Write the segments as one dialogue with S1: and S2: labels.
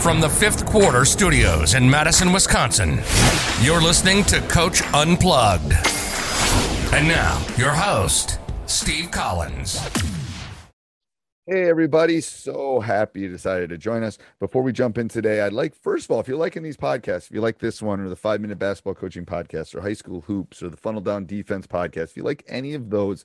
S1: From the fifth quarter studios in Madison, Wisconsin, you're listening to Coach Unplugged. And now, your host, Steve Collins.
S2: Hey, everybody. So happy you decided to join us. Before we jump in today, I'd like, first of all, if you're liking these podcasts, if you like this one or the five minute basketball coaching podcast or high school hoops or the funnel down defense podcast, if you like any of those,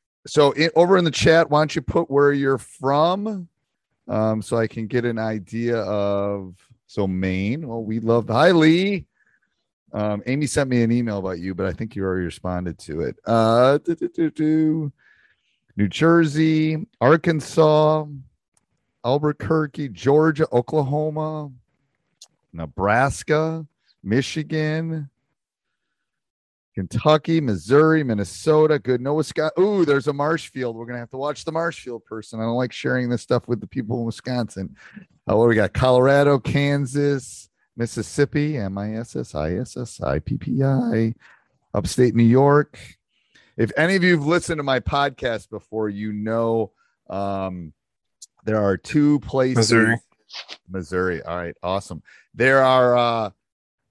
S2: so in, over in the chat, why don't you put where you're from, um, so I can get an idea of so Maine. Well, we love. Hi Lee. Um, Amy sent me an email about you, but I think you already responded to it. Uh, New Jersey, Arkansas, Albuquerque, Georgia, Oklahoma, Nebraska, Michigan, Kentucky, Missouri, Minnesota, good. No, Wisconsin. Ooh, there's a Marshfield. We're gonna have to watch the Marshfield person. I don't like sharing this stuff with the people in Wisconsin. Uh, what do we got? Colorado, Kansas, Mississippi, M I S S I S S I P P I, upstate New York. If any of you have listened to my podcast before, you know um, there are two places.
S3: Missouri.
S2: Missouri. All right, awesome. There are uh,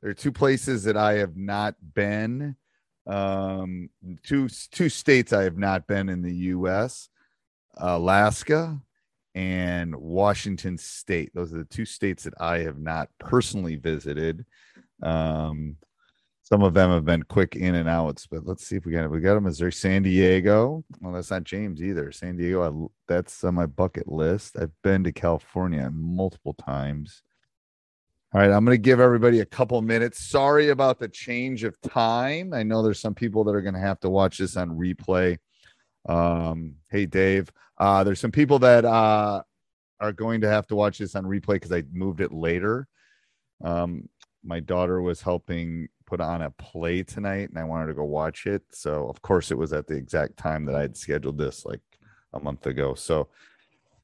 S2: there are two places that I have not been um, two two states I have not been in the U.S. Alaska and Washington State. Those are the two states that I have not personally visited. Um, some of them have been quick in and outs, but let's see if we got we got a Missouri, San Diego. Well, that's not James either. San Diego, I, that's on my bucket list. I've been to California multiple times. All right, I'm going to give everybody a couple minutes. Sorry about the change of time. I know there's some people that are going to have to watch this on replay. Um, hey, Dave, uh, there's some people that uh, are going to have to watch this on replay because I moved it later. Um, my daughter was helping put on a play tonight, and I wanted to go watch it. So, of course, it was at the exact time that I had scheduled this like a month ago. So,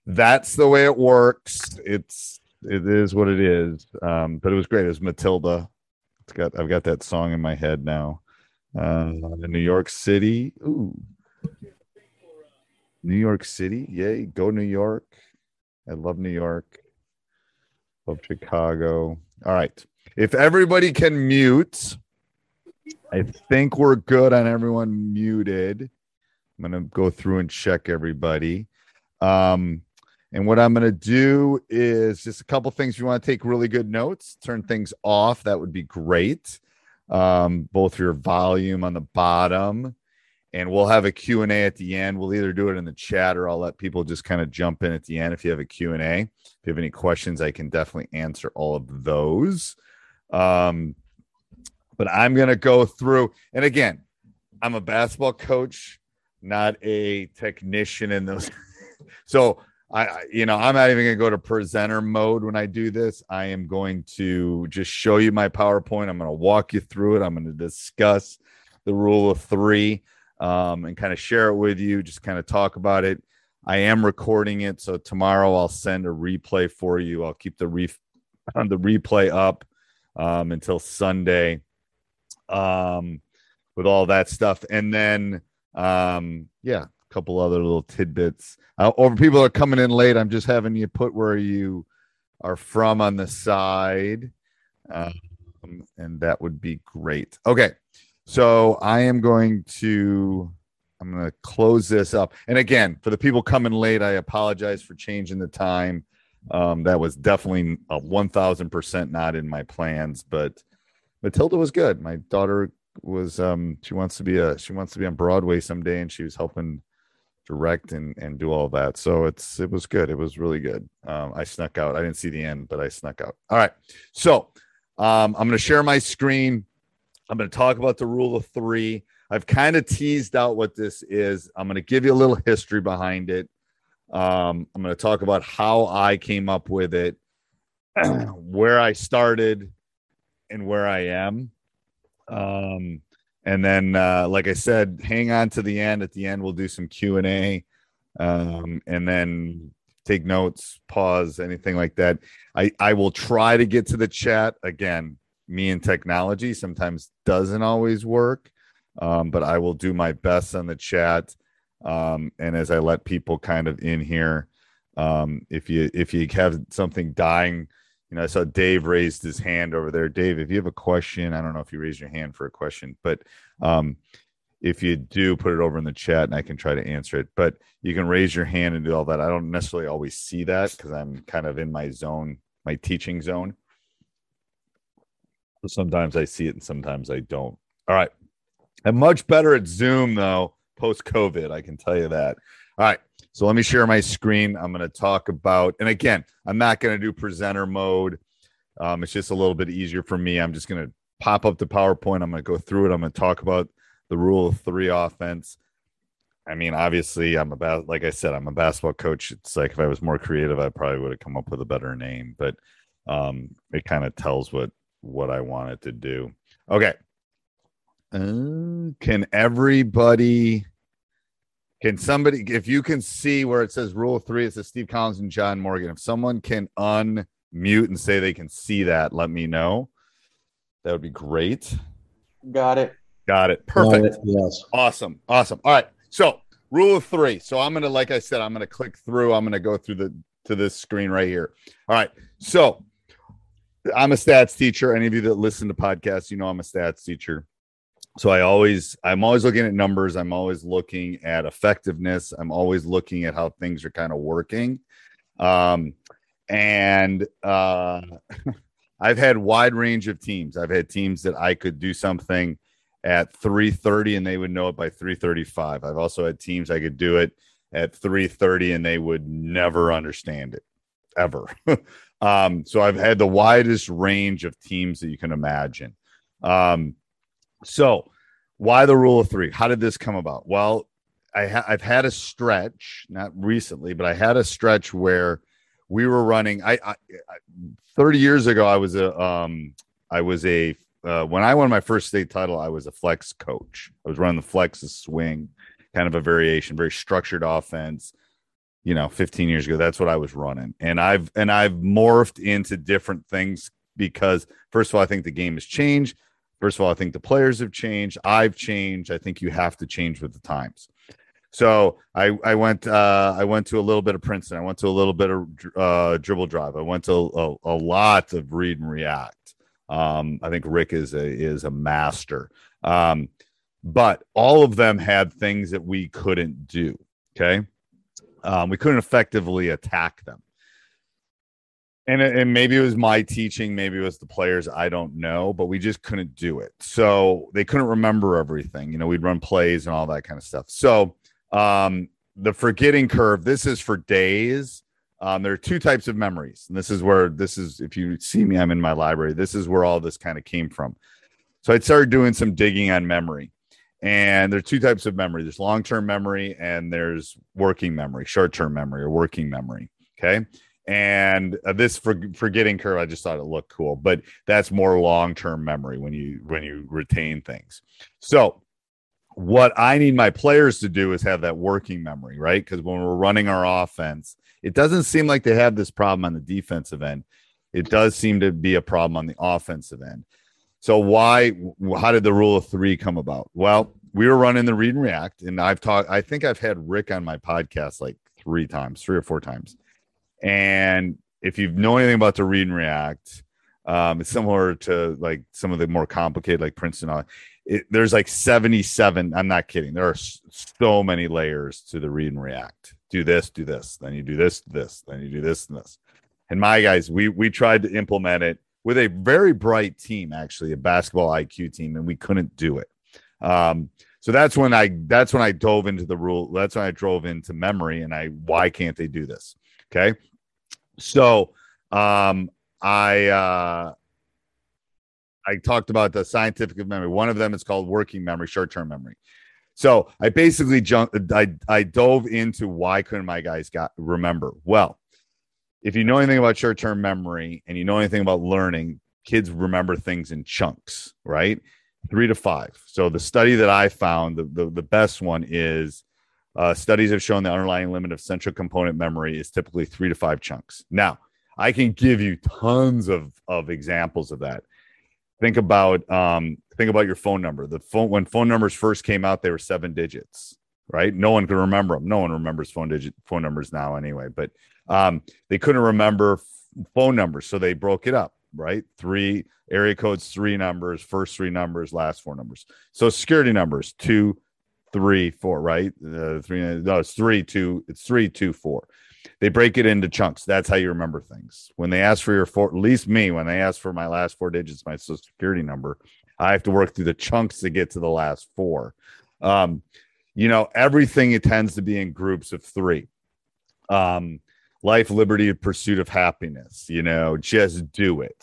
S2: that's the way it works. It's it is what it is. Um, but it was great. It was Matilda. It's got I've got that song in my head now. Uh, New York City. Ooh. New York City. Yay. Go New York. I love New York. Love Chicago. All right. If everybody can mute, I think we're good on everyone muted. I'm to go through and check everybody. Um, and what I'm going to do is just a couple things. If you want to take really good notes, turn things off. That would be great. Um, both your volume on the bottom, and we'll have a Q&A at the end. We'll either do it in the chat or I'll let people just kind of jump in at the end if you have a Q&A. If you have any questions, I can definitely answer all of those. Um, but I'm going to go through, and again, I'm a basketball coach, not a technician in those. so I, you know, I'm not even going to go to presenter mode when I do this. I am going to just show you my PowerPoint. I'm going to walk you through it. I'm going to discuss the rule of three um, and kind of share it with you, just kind of talk about it. I am recording it. So tomorrow I'll send a replay for you. I'll keep the, re- the replay up um, until Sunday um, with all that stuff. And then, um, yeah, couple other little tidbits. Uh, or people are coming in late. I'm just having you put where you are from on the side, um, and that would be great. Okay, so I am going to. I'm going to close this up. And again, for the people coming late, I apologize for changing the time. Um, that was definitely a 1000% not in my plans, but Matilda was good. My daughter was um she wants to be a she wants to be on Broadway someday and she was helping direct and and do all that. So it's it was good. It was really good. Um, I snuck out. I didn't see the end, but I snuck out. All right. So um, I'm going to share my screen. I'm going to talk about the rule of three. I've kind of teased out what this is. I'm going to give you a little history behind it. Um, I'm going to talk about how I came up with it, where I started, and where I am. Um, and then uh, like i said hang on to the end. At the end we'll do some q&a um, and then take notes pause anything like that. I i will try to get to the chat. Again me and technology sometimes doesn't always work um, but i will do my best on the chat um, and as i let people kind of in here um, if you if you have something dying you know, I saw Dave raised his hand over there. Dave, if you have a question, I don't know if you raised your hand for a question, but um, if you do, put it over in the chat and I can try to answer it. But you can raise your hand and do all that. I don't necessarily always see that because I'm kind of in my zone, my teaching zone. So sometimes I see it and sometimes I don't. All right. I'm much better at Zoom though, post COVID. I can tell you that. All right. So let me share my screen. I'm going to talk about, and again, I'm not going to do presenter mode. Um, it's just a little bit easier for me. I'm just going to pop up the PowerPoint. I'm going to go through it. I'm going to talk about the rule of three offense. I mean, obviously, I'm about like I said, I'm a basketball coach. It's like if I was more creative, I probably would have come up with a better name, but um, it kind of tells what what I wanted to do. Okay. Uh, can everybody can somebody, if you can see where it says rule three, it says Steve Collins and John Morgan. If someone can unmute and say they can see that, let me know. That would be great.
S3: Got it.
S2: Got it. Perfect.
S3: Got it. Yes.
S2: Awesome. Awesome. All right. So rule of three. So I'm gonna, like I said, I'm gonna click through. I'm gonna go through the to this screen right here. All right. So I'm a stats teacher. Any of you that listen to podcasts, you know I'm a stats teacher so i always i'm always looking at numbers. I'm always looking at effectiveness. I'm always looking at how things are kind of working. Um, and uh, i've had wide range of teams. I've had teams that i could do something at 330 and they would know it by 335 i've also had teams i could do it at 330 and they would never understand it ever. Um, so i've had the widest range of teams that you can imagine. Um, so, why the rule of three? How did this come about? Well, I ha- I've had a stretch, not recently, but I had a stretch where we were running. I, I, I 30 years ago, I was a um, I was a uh, when I won my first state title, I was a flex coach. I was running the flex swing, kind of a variation, very structured offense. you know 15 years ago that's what i was running and i've and i've morphed into different things because first of all i think the game has changed first of all i think the players have changed. I've changed. I think you have to change with the times. So i i went uh i went to a little bit of princeton. I went to a little bit of uh dribble drive. I went to a, a lot of read and react. Um i think rick is a is a master. Um but all of them had things that we couldn't do okay? Um, we couldn't effectively attack them. And, and maybe it was my teaching, maybe it was the players, I don't know, but we just couldn't do it. So they couldn't remember everything. You know, we'd run plays and all that kind of stuff. So um, the forgetting curve, this is for days. Um, there are two types of memories. And this is where this is, if you see me, I'm in my library. This is where all this kind of came from. So I started doing some digging on memory. And there are two types of memory there's long term memory and there's working memory, short term memory or working memory. Okay. And uh, this for, forgetting curve, I just thought it looked cool, but that's more long term memory when you when you retain things. So what I need my players to do is have that working memory, right? Because when we're running our offense, it doesn't seem like they have this problem on the defensive end. It does seem to be a problem on the offensive end. So why? How did the rule of three come about? Well, we were running the read and react, and I've talked. I think I've had Rick on my podcast like three times, three or four times. And if you know anything about the read and react, um, it's similar to like some of the more complicated, like Princeton. It, there's like 77. I'm not kidding. There are so many layers to the read and react. Do this, do this, then you do this, this, then you do this and this. And my guys, we we tried to implement it with a very bright team, actually, a basketball IQ team, and we couldn't do it. Um, so that's when I that's when I dove into the rule. That's when I drove into memory, and I why can't they do this? Okay, so um, I uh, I talked about the scientific memory. One of them is called working memory, short term memory. So I basically jumped. I I dove into why couldn't my guys got remember well if you know anything about short term memory and you know anything about learning, kids remember things in chunks, right? Three to five. So the study that I found, the, the, the best one is uh, studies have shown the underlying limit of central component memory is typically three to five chunks. Now, I can give you tons of, of examples of that. Think about um, think about your phone number. The phone when phone numbers first came out, they were seven digits, right? No one can remember them. No one remembers phone digit phone numbers now anyway. But um, they couldn't remember f- phone numbers, so they broke it up. Right, three area codes, three numbers, first three numbers, last four numbers. So security numbers two, three, four. Right, uh, three. No, it's three, two. It's three, two, four. They break it into chunks. That's how you remember things. When they ask for your four, at least me, when they ask for my last four digits, my social security number, I have to work through the chunks to get to the last four. Um, you know, everything it tends to be in groups of three. Um, life, liberty, pursuit of happiness. You know, just do it.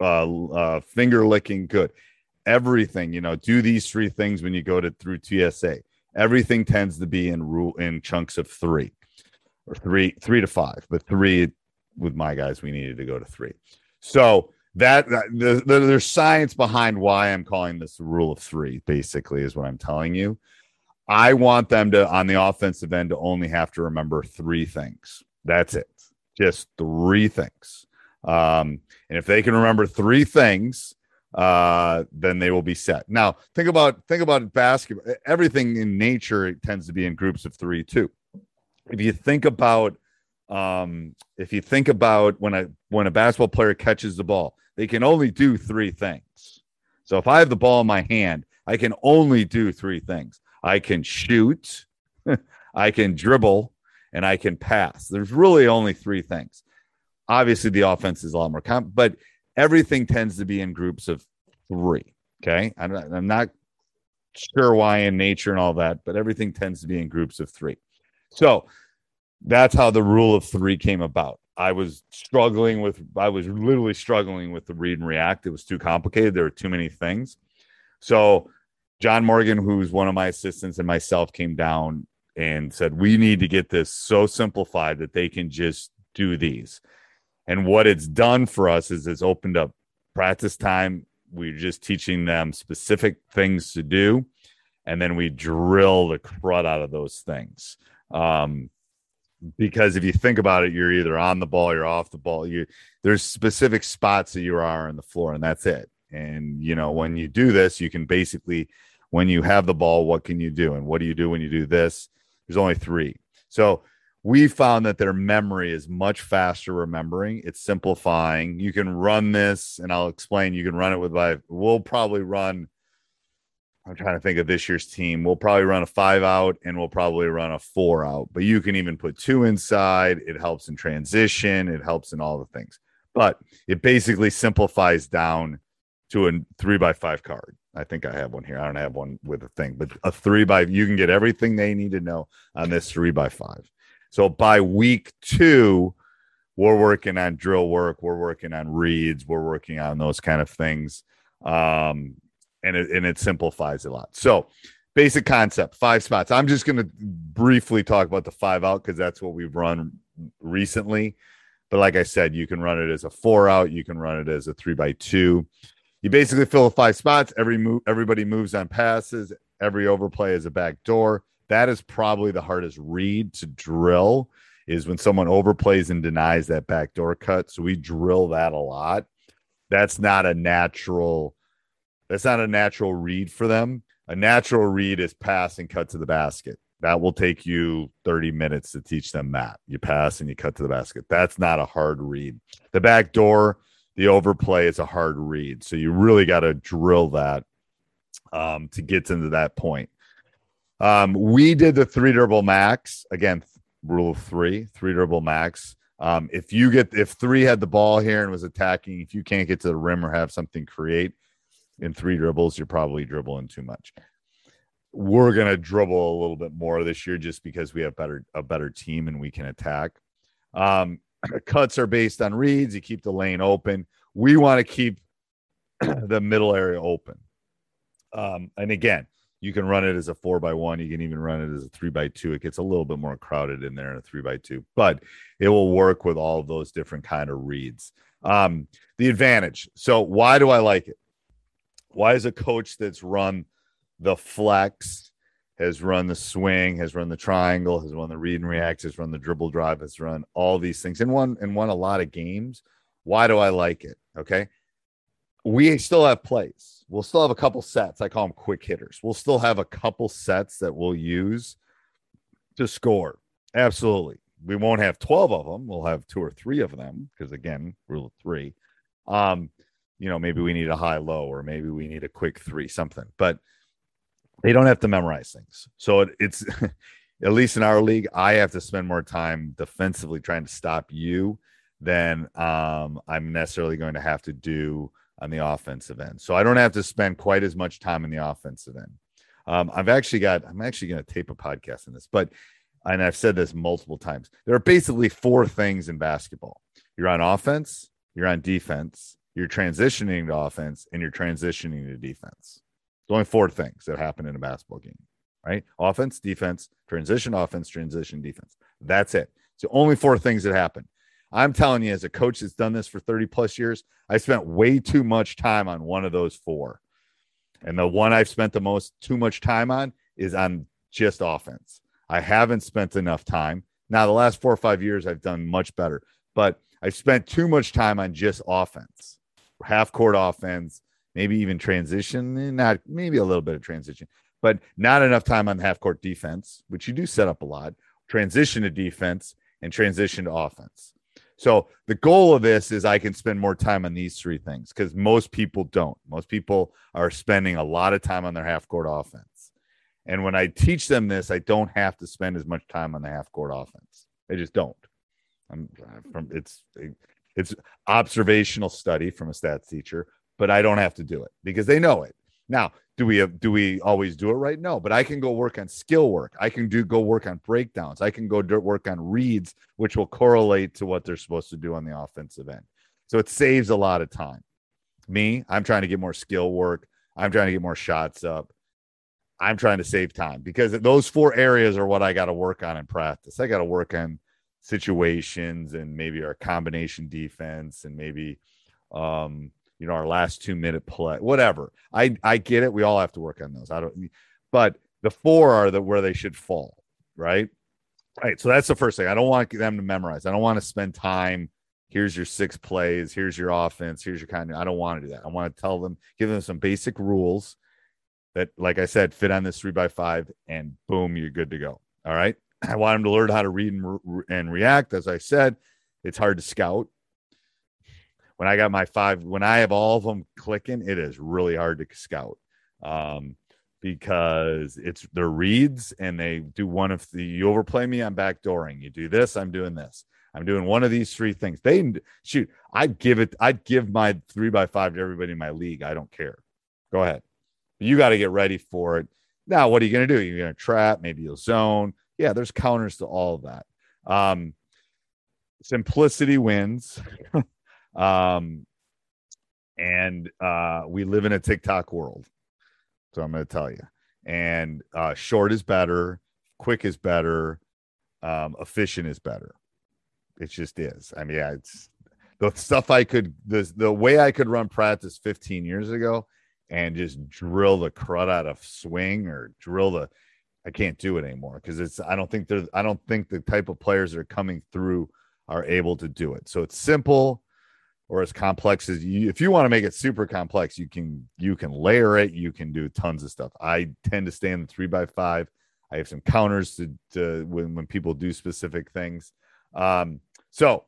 S2: Uh, uh, finger licking good. Everything, you know, do these three things when you go to through TSA. Everything tends to be in rule in chunks of three or three, three to five, but three with my guys, we needed to go to three. So that, that the, the, there's science behind why I'm calling this the rule of three, basically, is what I'm telling you. I want them to, on the offensive end, to only have to remember three things. That's it. Just three things. Um, and if they can remember three things, uh, then they will be set. Now, think about think about basketball. Everything in nature tends to be in groups of three too. If you think about um, if you think about when a when a basketball player catches the ball, they can only do three things. So if I have the ball in my hand, I can only do three things. I can shoot, I can dribble, and I can pass. There's really only three things. Obviously, the offense is a lot more comp, but everything tends to be in groups of three. Okay. I'm not, I'm not sure why in nature and all that, but everything tends to be in groups of three. So that's how the rule of three came about. I was struggling with, I was literally struggling with the read and react. It was too complicated. There were too many things. So John Morgan, who's one of my assistants, and myself came down and said, We need to get this so simplified that they can just do these. And what it's done for us is it's opened up practice time. We're just teaching them specific things to do. And then we drill the crud out of those things. Um, because if you think about it, you're either on the ball, you're off the ball. You there's specific spots that you are on the floor, and that's it. And you know, when you do this, you can basically, when you have the ball, what can you do? And what do you do when you do this? There's only three. So we found that their memory is much faster remembering. It's simplifying. You can run this, and I'll explain. You can run it with my. We'll probably run I'm trying to think of this year's team. We'll probably run a five out and we'll probably run a four out, but you can even put two inside. It helps in transition, it helps in all the things, but it basically simplifies down to a three by five card. I think I have one here. I don't have one with a thing, but a three by you can get everything they need to know on this three by five. So by week two, we're working on drill work, we're working on reads, we're working on those kind of things. Um, and it, and it simplifies a lot. So, basic concept, five spots. I'm just going to briefly talk about the five out because that's what we've run recently. But like I said, you can run it as a four out, you can run it as a three by two. You basically fill five spots. Every move, everybody moves on passes. Every overplay is a back door. That is probably the hardest read to drill. Is when someone overplays and denies that backdoor cut. So we drill that a lot. That's not a natural that's not a natural read for them. A natural read is pass and cut to the basket. That will take you 30 minutes to teach them that. You pass and you cut to the basket. That's not a hard read. The back door, the overplay is a hard read. So you really got to drill that um, to get into that point. Um, we did the three dribble max again, rule of three, three dribble max. Um, if you get if three had the ball here and was attacking, if you can't get to the rim or have something create, in three dribbles, you're probably dribbling too much. We're gonna dribble a little bit more this year just because we have better a better team and we can attack. Um, cuts are based on reads. You keep the lane open. We want to keep the middle area open. Um, and again, you can run it as a four by one. You can even run it as a three by two. It gets a little bit more crowded in there in a three by two, but it will work with all of those different kind of reads. Um, the advantage. So why do I like it? Why is a coach that's run the flex, has run the swing, has run the triangle, has run the read and react, has run the dribble drive, has run all these things and won and won a lot of games? Why do I like it? Okay. We still have plays. We'll still have a couple sets. I call them quick hitters. We'll still have a couple sets that we'll use to score. Absolutely. We won't have 12 of them. We'll have two or three of them because, again, rule of three. Um, you know, maybe we need a high low or maybe we need a quick three, something. But they don't have to memorize things. So it, it's at least in our league, I have to spend more time defensively trying to stop you than um, I'm necessarily going to have to do on the offensive end. So I don't have to spend quite as much time in the offensive end. Um, I've actually got, I'm actually going to tape a podcast in this, but, and I've said this multiple times. There are basically four things in basketball you're on offense, you're on defense, you're transitioning to offense and you're transitioning to defense. There's only four things that happen in a basketball game, right? Offense, defense, transition, offense, transition, defense. That's it. It's the only four things that happen. I'm telling you, as a coach that's done this for 30 plus years, I spent way too much time on one of those four. And the one I've spent the most too much time on is on just offense. I haven't spent enough time. Now, the last four or five years, I've done much better, but I've spent too much time on just offense half court offense, maybe even transition, not maybe a little bit of transition, but not enough time on half court defense, which you do set up a lot, transition to defense and transition to offense. So the goal of this is I can spend more time on these three things because most people don't. Most people are spending a lot of time on their half court offense. And when I teach them this, I don't have to spend as much time on the half court offense. I just don't. I'm from it's it's observational study from a stats teacher, but I don't have to do it because they know it. Now, do we have, do we always do it right? No, but I can go work on skill work. I can do go work on breakdowns. I can go work on reads, which will correlate to what they're supposed to do on the offensive end. So it saves a lot of time. Me, I'm trying to get more skill work. I'm trying to get more shots up. I'm trying to save time because those four areas are what I got to work on in practice. I got to work on situations and maybe our combination defense and maybe um you know our last two minute play whatever i i get it we all have to work on those i don't but the four are the where they should fall right Right. So that's the first thing. I don't want them to memorize. I don't want to spend time. Here's your six plays. Here's your offense. Here's your kind of. I don't want to do that. I want to tell them, give them some basic rules that, like I said, fit on this three by five, and boom, you're good to go. All right. I want them to learn how to read and, re- and react. As I said, it's hard to scout. When I got my five, when I have all of them clicking, it is really hard to scout. Um, because it's their reads and they do one of the you overplay me, I'm backdooring. You do this, I'm doing this. I'm doing one of these three things. They shoot, I'd give it, I'd give my three by five to everybody in my league. I don't care. Go ahead. You got to get ready for it. Now, what are you going to do? You're going to trap, maybe you'll zone. Yeah, there's counters to all of that. Um, simplicity wins. um, and uh, we live in a TikTok world. So I'm going to tell you. And uh, short is better, quick is better, um, efficient is better. It just is. I mean, yeah, it's the stuff I could the the way I could run practice 15 years ago and just drill the crud out of swing or drill the I can't do it anymore because it's I don't think there's I don't think the type of players that are coming through are able to do it. So it's simple or as complex as you if you want to make it super complex you can you can layer it you can do tons of stuff. I tend to stay in the three by five. I have some counters to, to when, when people do specific things. Um, so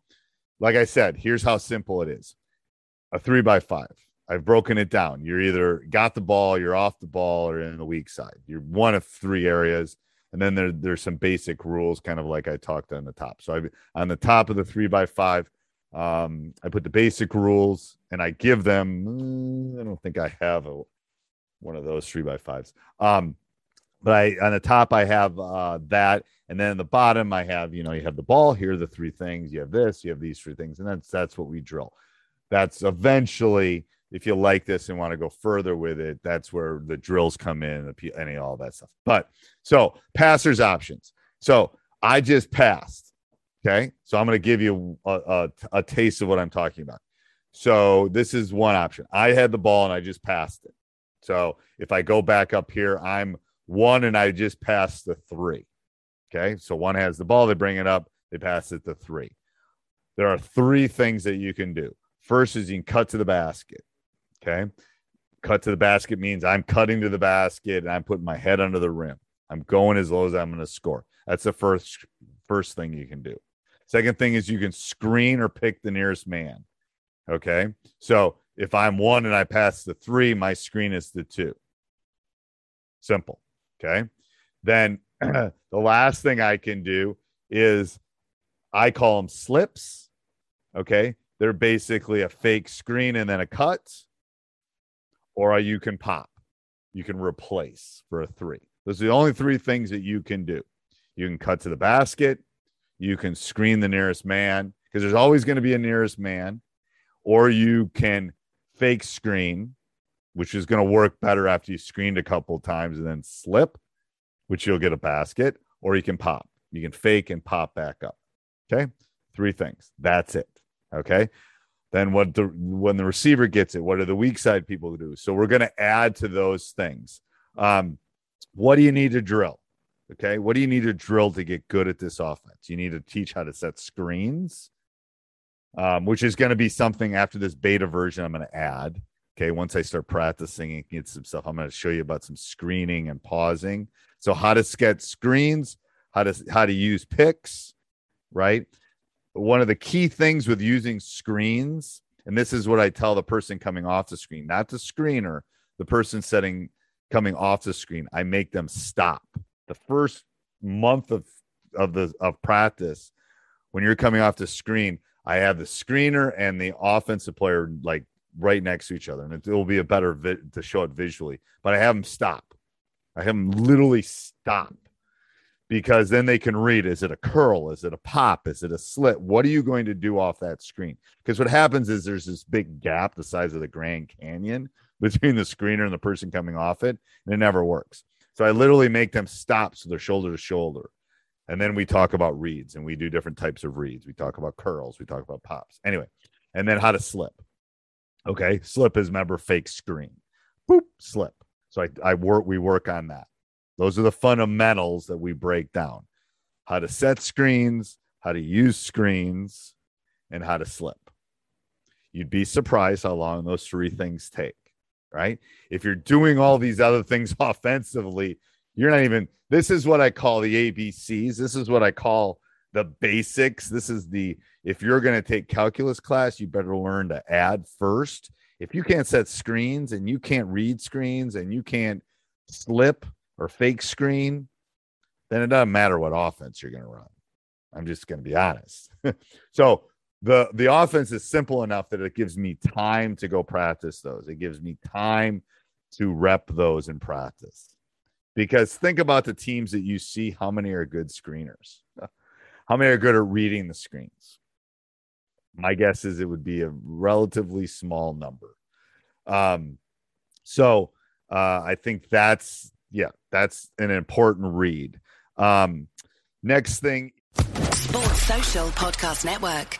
S2: like i said here's how simple it is. A three by five. I've broken it down. You're either got the ball you're off the ball or in the weak side. You're one of three areas. And then there, there's some basic rules kind of like i talked on the top. So I, on the top of the three by five um, I put the basic rules and I give them. Mm, I don't think I have a, one of those three by fives. Um, but I on the top I have uh, that, and then the bottom I have you know you have the ball. Here are the three things. You have this. You have these three things, and that's that's what we drill. That's eventually if you like this and want to go further with it, that's where the drills come in, any all that stuff. But so passers options. So I just passed. Okay. So I'm going to give you a, a, a, taste of what I'm talking about. So this is one option. I had the ball and I just passed it. So if I go back up here, I'm one and I just passed the three. Okay. So one has the ball, they bring it up, they pass it to three. There are three things that you can do. First is you can cut to the basket. Okay. Cut to the basket means I'm cutting to the basket and I'm putting my head under the rim. I'm going as low as I'm going to score. That's the first first thing you can do. Second thing is you can screen or pick the nearest man. Okay. So if I'm one and I pass the three, my screen is the two. Simple. Okay. Then the last thing I can do is I call them slips. Okay. They're basically a fake screen and then a cut, or you can pop. You can replace for a three. Those are the only three things that you can do. You can cut to the basket, you can screen the nearest man because there's always going to be a nearest man, or you can fake screen, which is going to work better after you screened a couple times and then slip, which you'll get a basket, or you can pop. You can fake and pop back up. Okay. Three things. That's it. Okay. Then what the when the receiver gets it, what are the weak side people do? So we're going to add to those things. Um, what do you need to drill? Okay. What do you need to drill to get good at this offense? You need to teach how to set screens, um, which is going to be something after this beta version I'm going to add. Okay. Once I start practicing and get some stuff, I'm going to show you about some screening and pausing. So, how to sketch screens, how to, how to use picks, right? One of the key things with using screens, and this is what I tell the person coming off the screen, not the screener, the person setting coming off the screen, I make them stop the first month of of the of practice when you're coming off the screen i have the screener and the offensive player like right next to each other and it, will be a better vi- to show it visually but i have them stop. I have them literally stop because then they can read is it a curl? Is it a pop? Is it a slit? What are you going to do off that screen? Because what happens is there's this big gap the size of the grand canyon between the screener and the person coming off it and it never works so I literally make them stop so they're shoulder to shoulder. And then we talk about reads and we do different types of reads. We talk about curls, we talk about pops. Anyway, and then how to slip. Okay. Slip is member fake screen. Boop, slip. So I, I work, we work on that. Those are the fundamentals that we break down. how to set screens, how to use screens, and how to slip. You'd be surprised how long those three things take, right? If you're doing all these other things offensively, you're not even, this is what I call the ABCs. This is what I call the basics. This is the, if you're going to take calculus class, you better learn to add first. If you can't set screens and you can't read screens and you can't slip or fake screen, then it doesn't matter what offense you're going to run. I'm just going to be honest. so the the offense is simple enough that it gives me time to go practice those. It gives me time to rep those in practice. Because think about the teams that you see, how many are good screeners? How many are good at reading the screens? My guess is it would be a relatively small number. Um, so uh, I think that's yeah, that's an important read. Um, next thing
S3: Sports Social Podcast Network.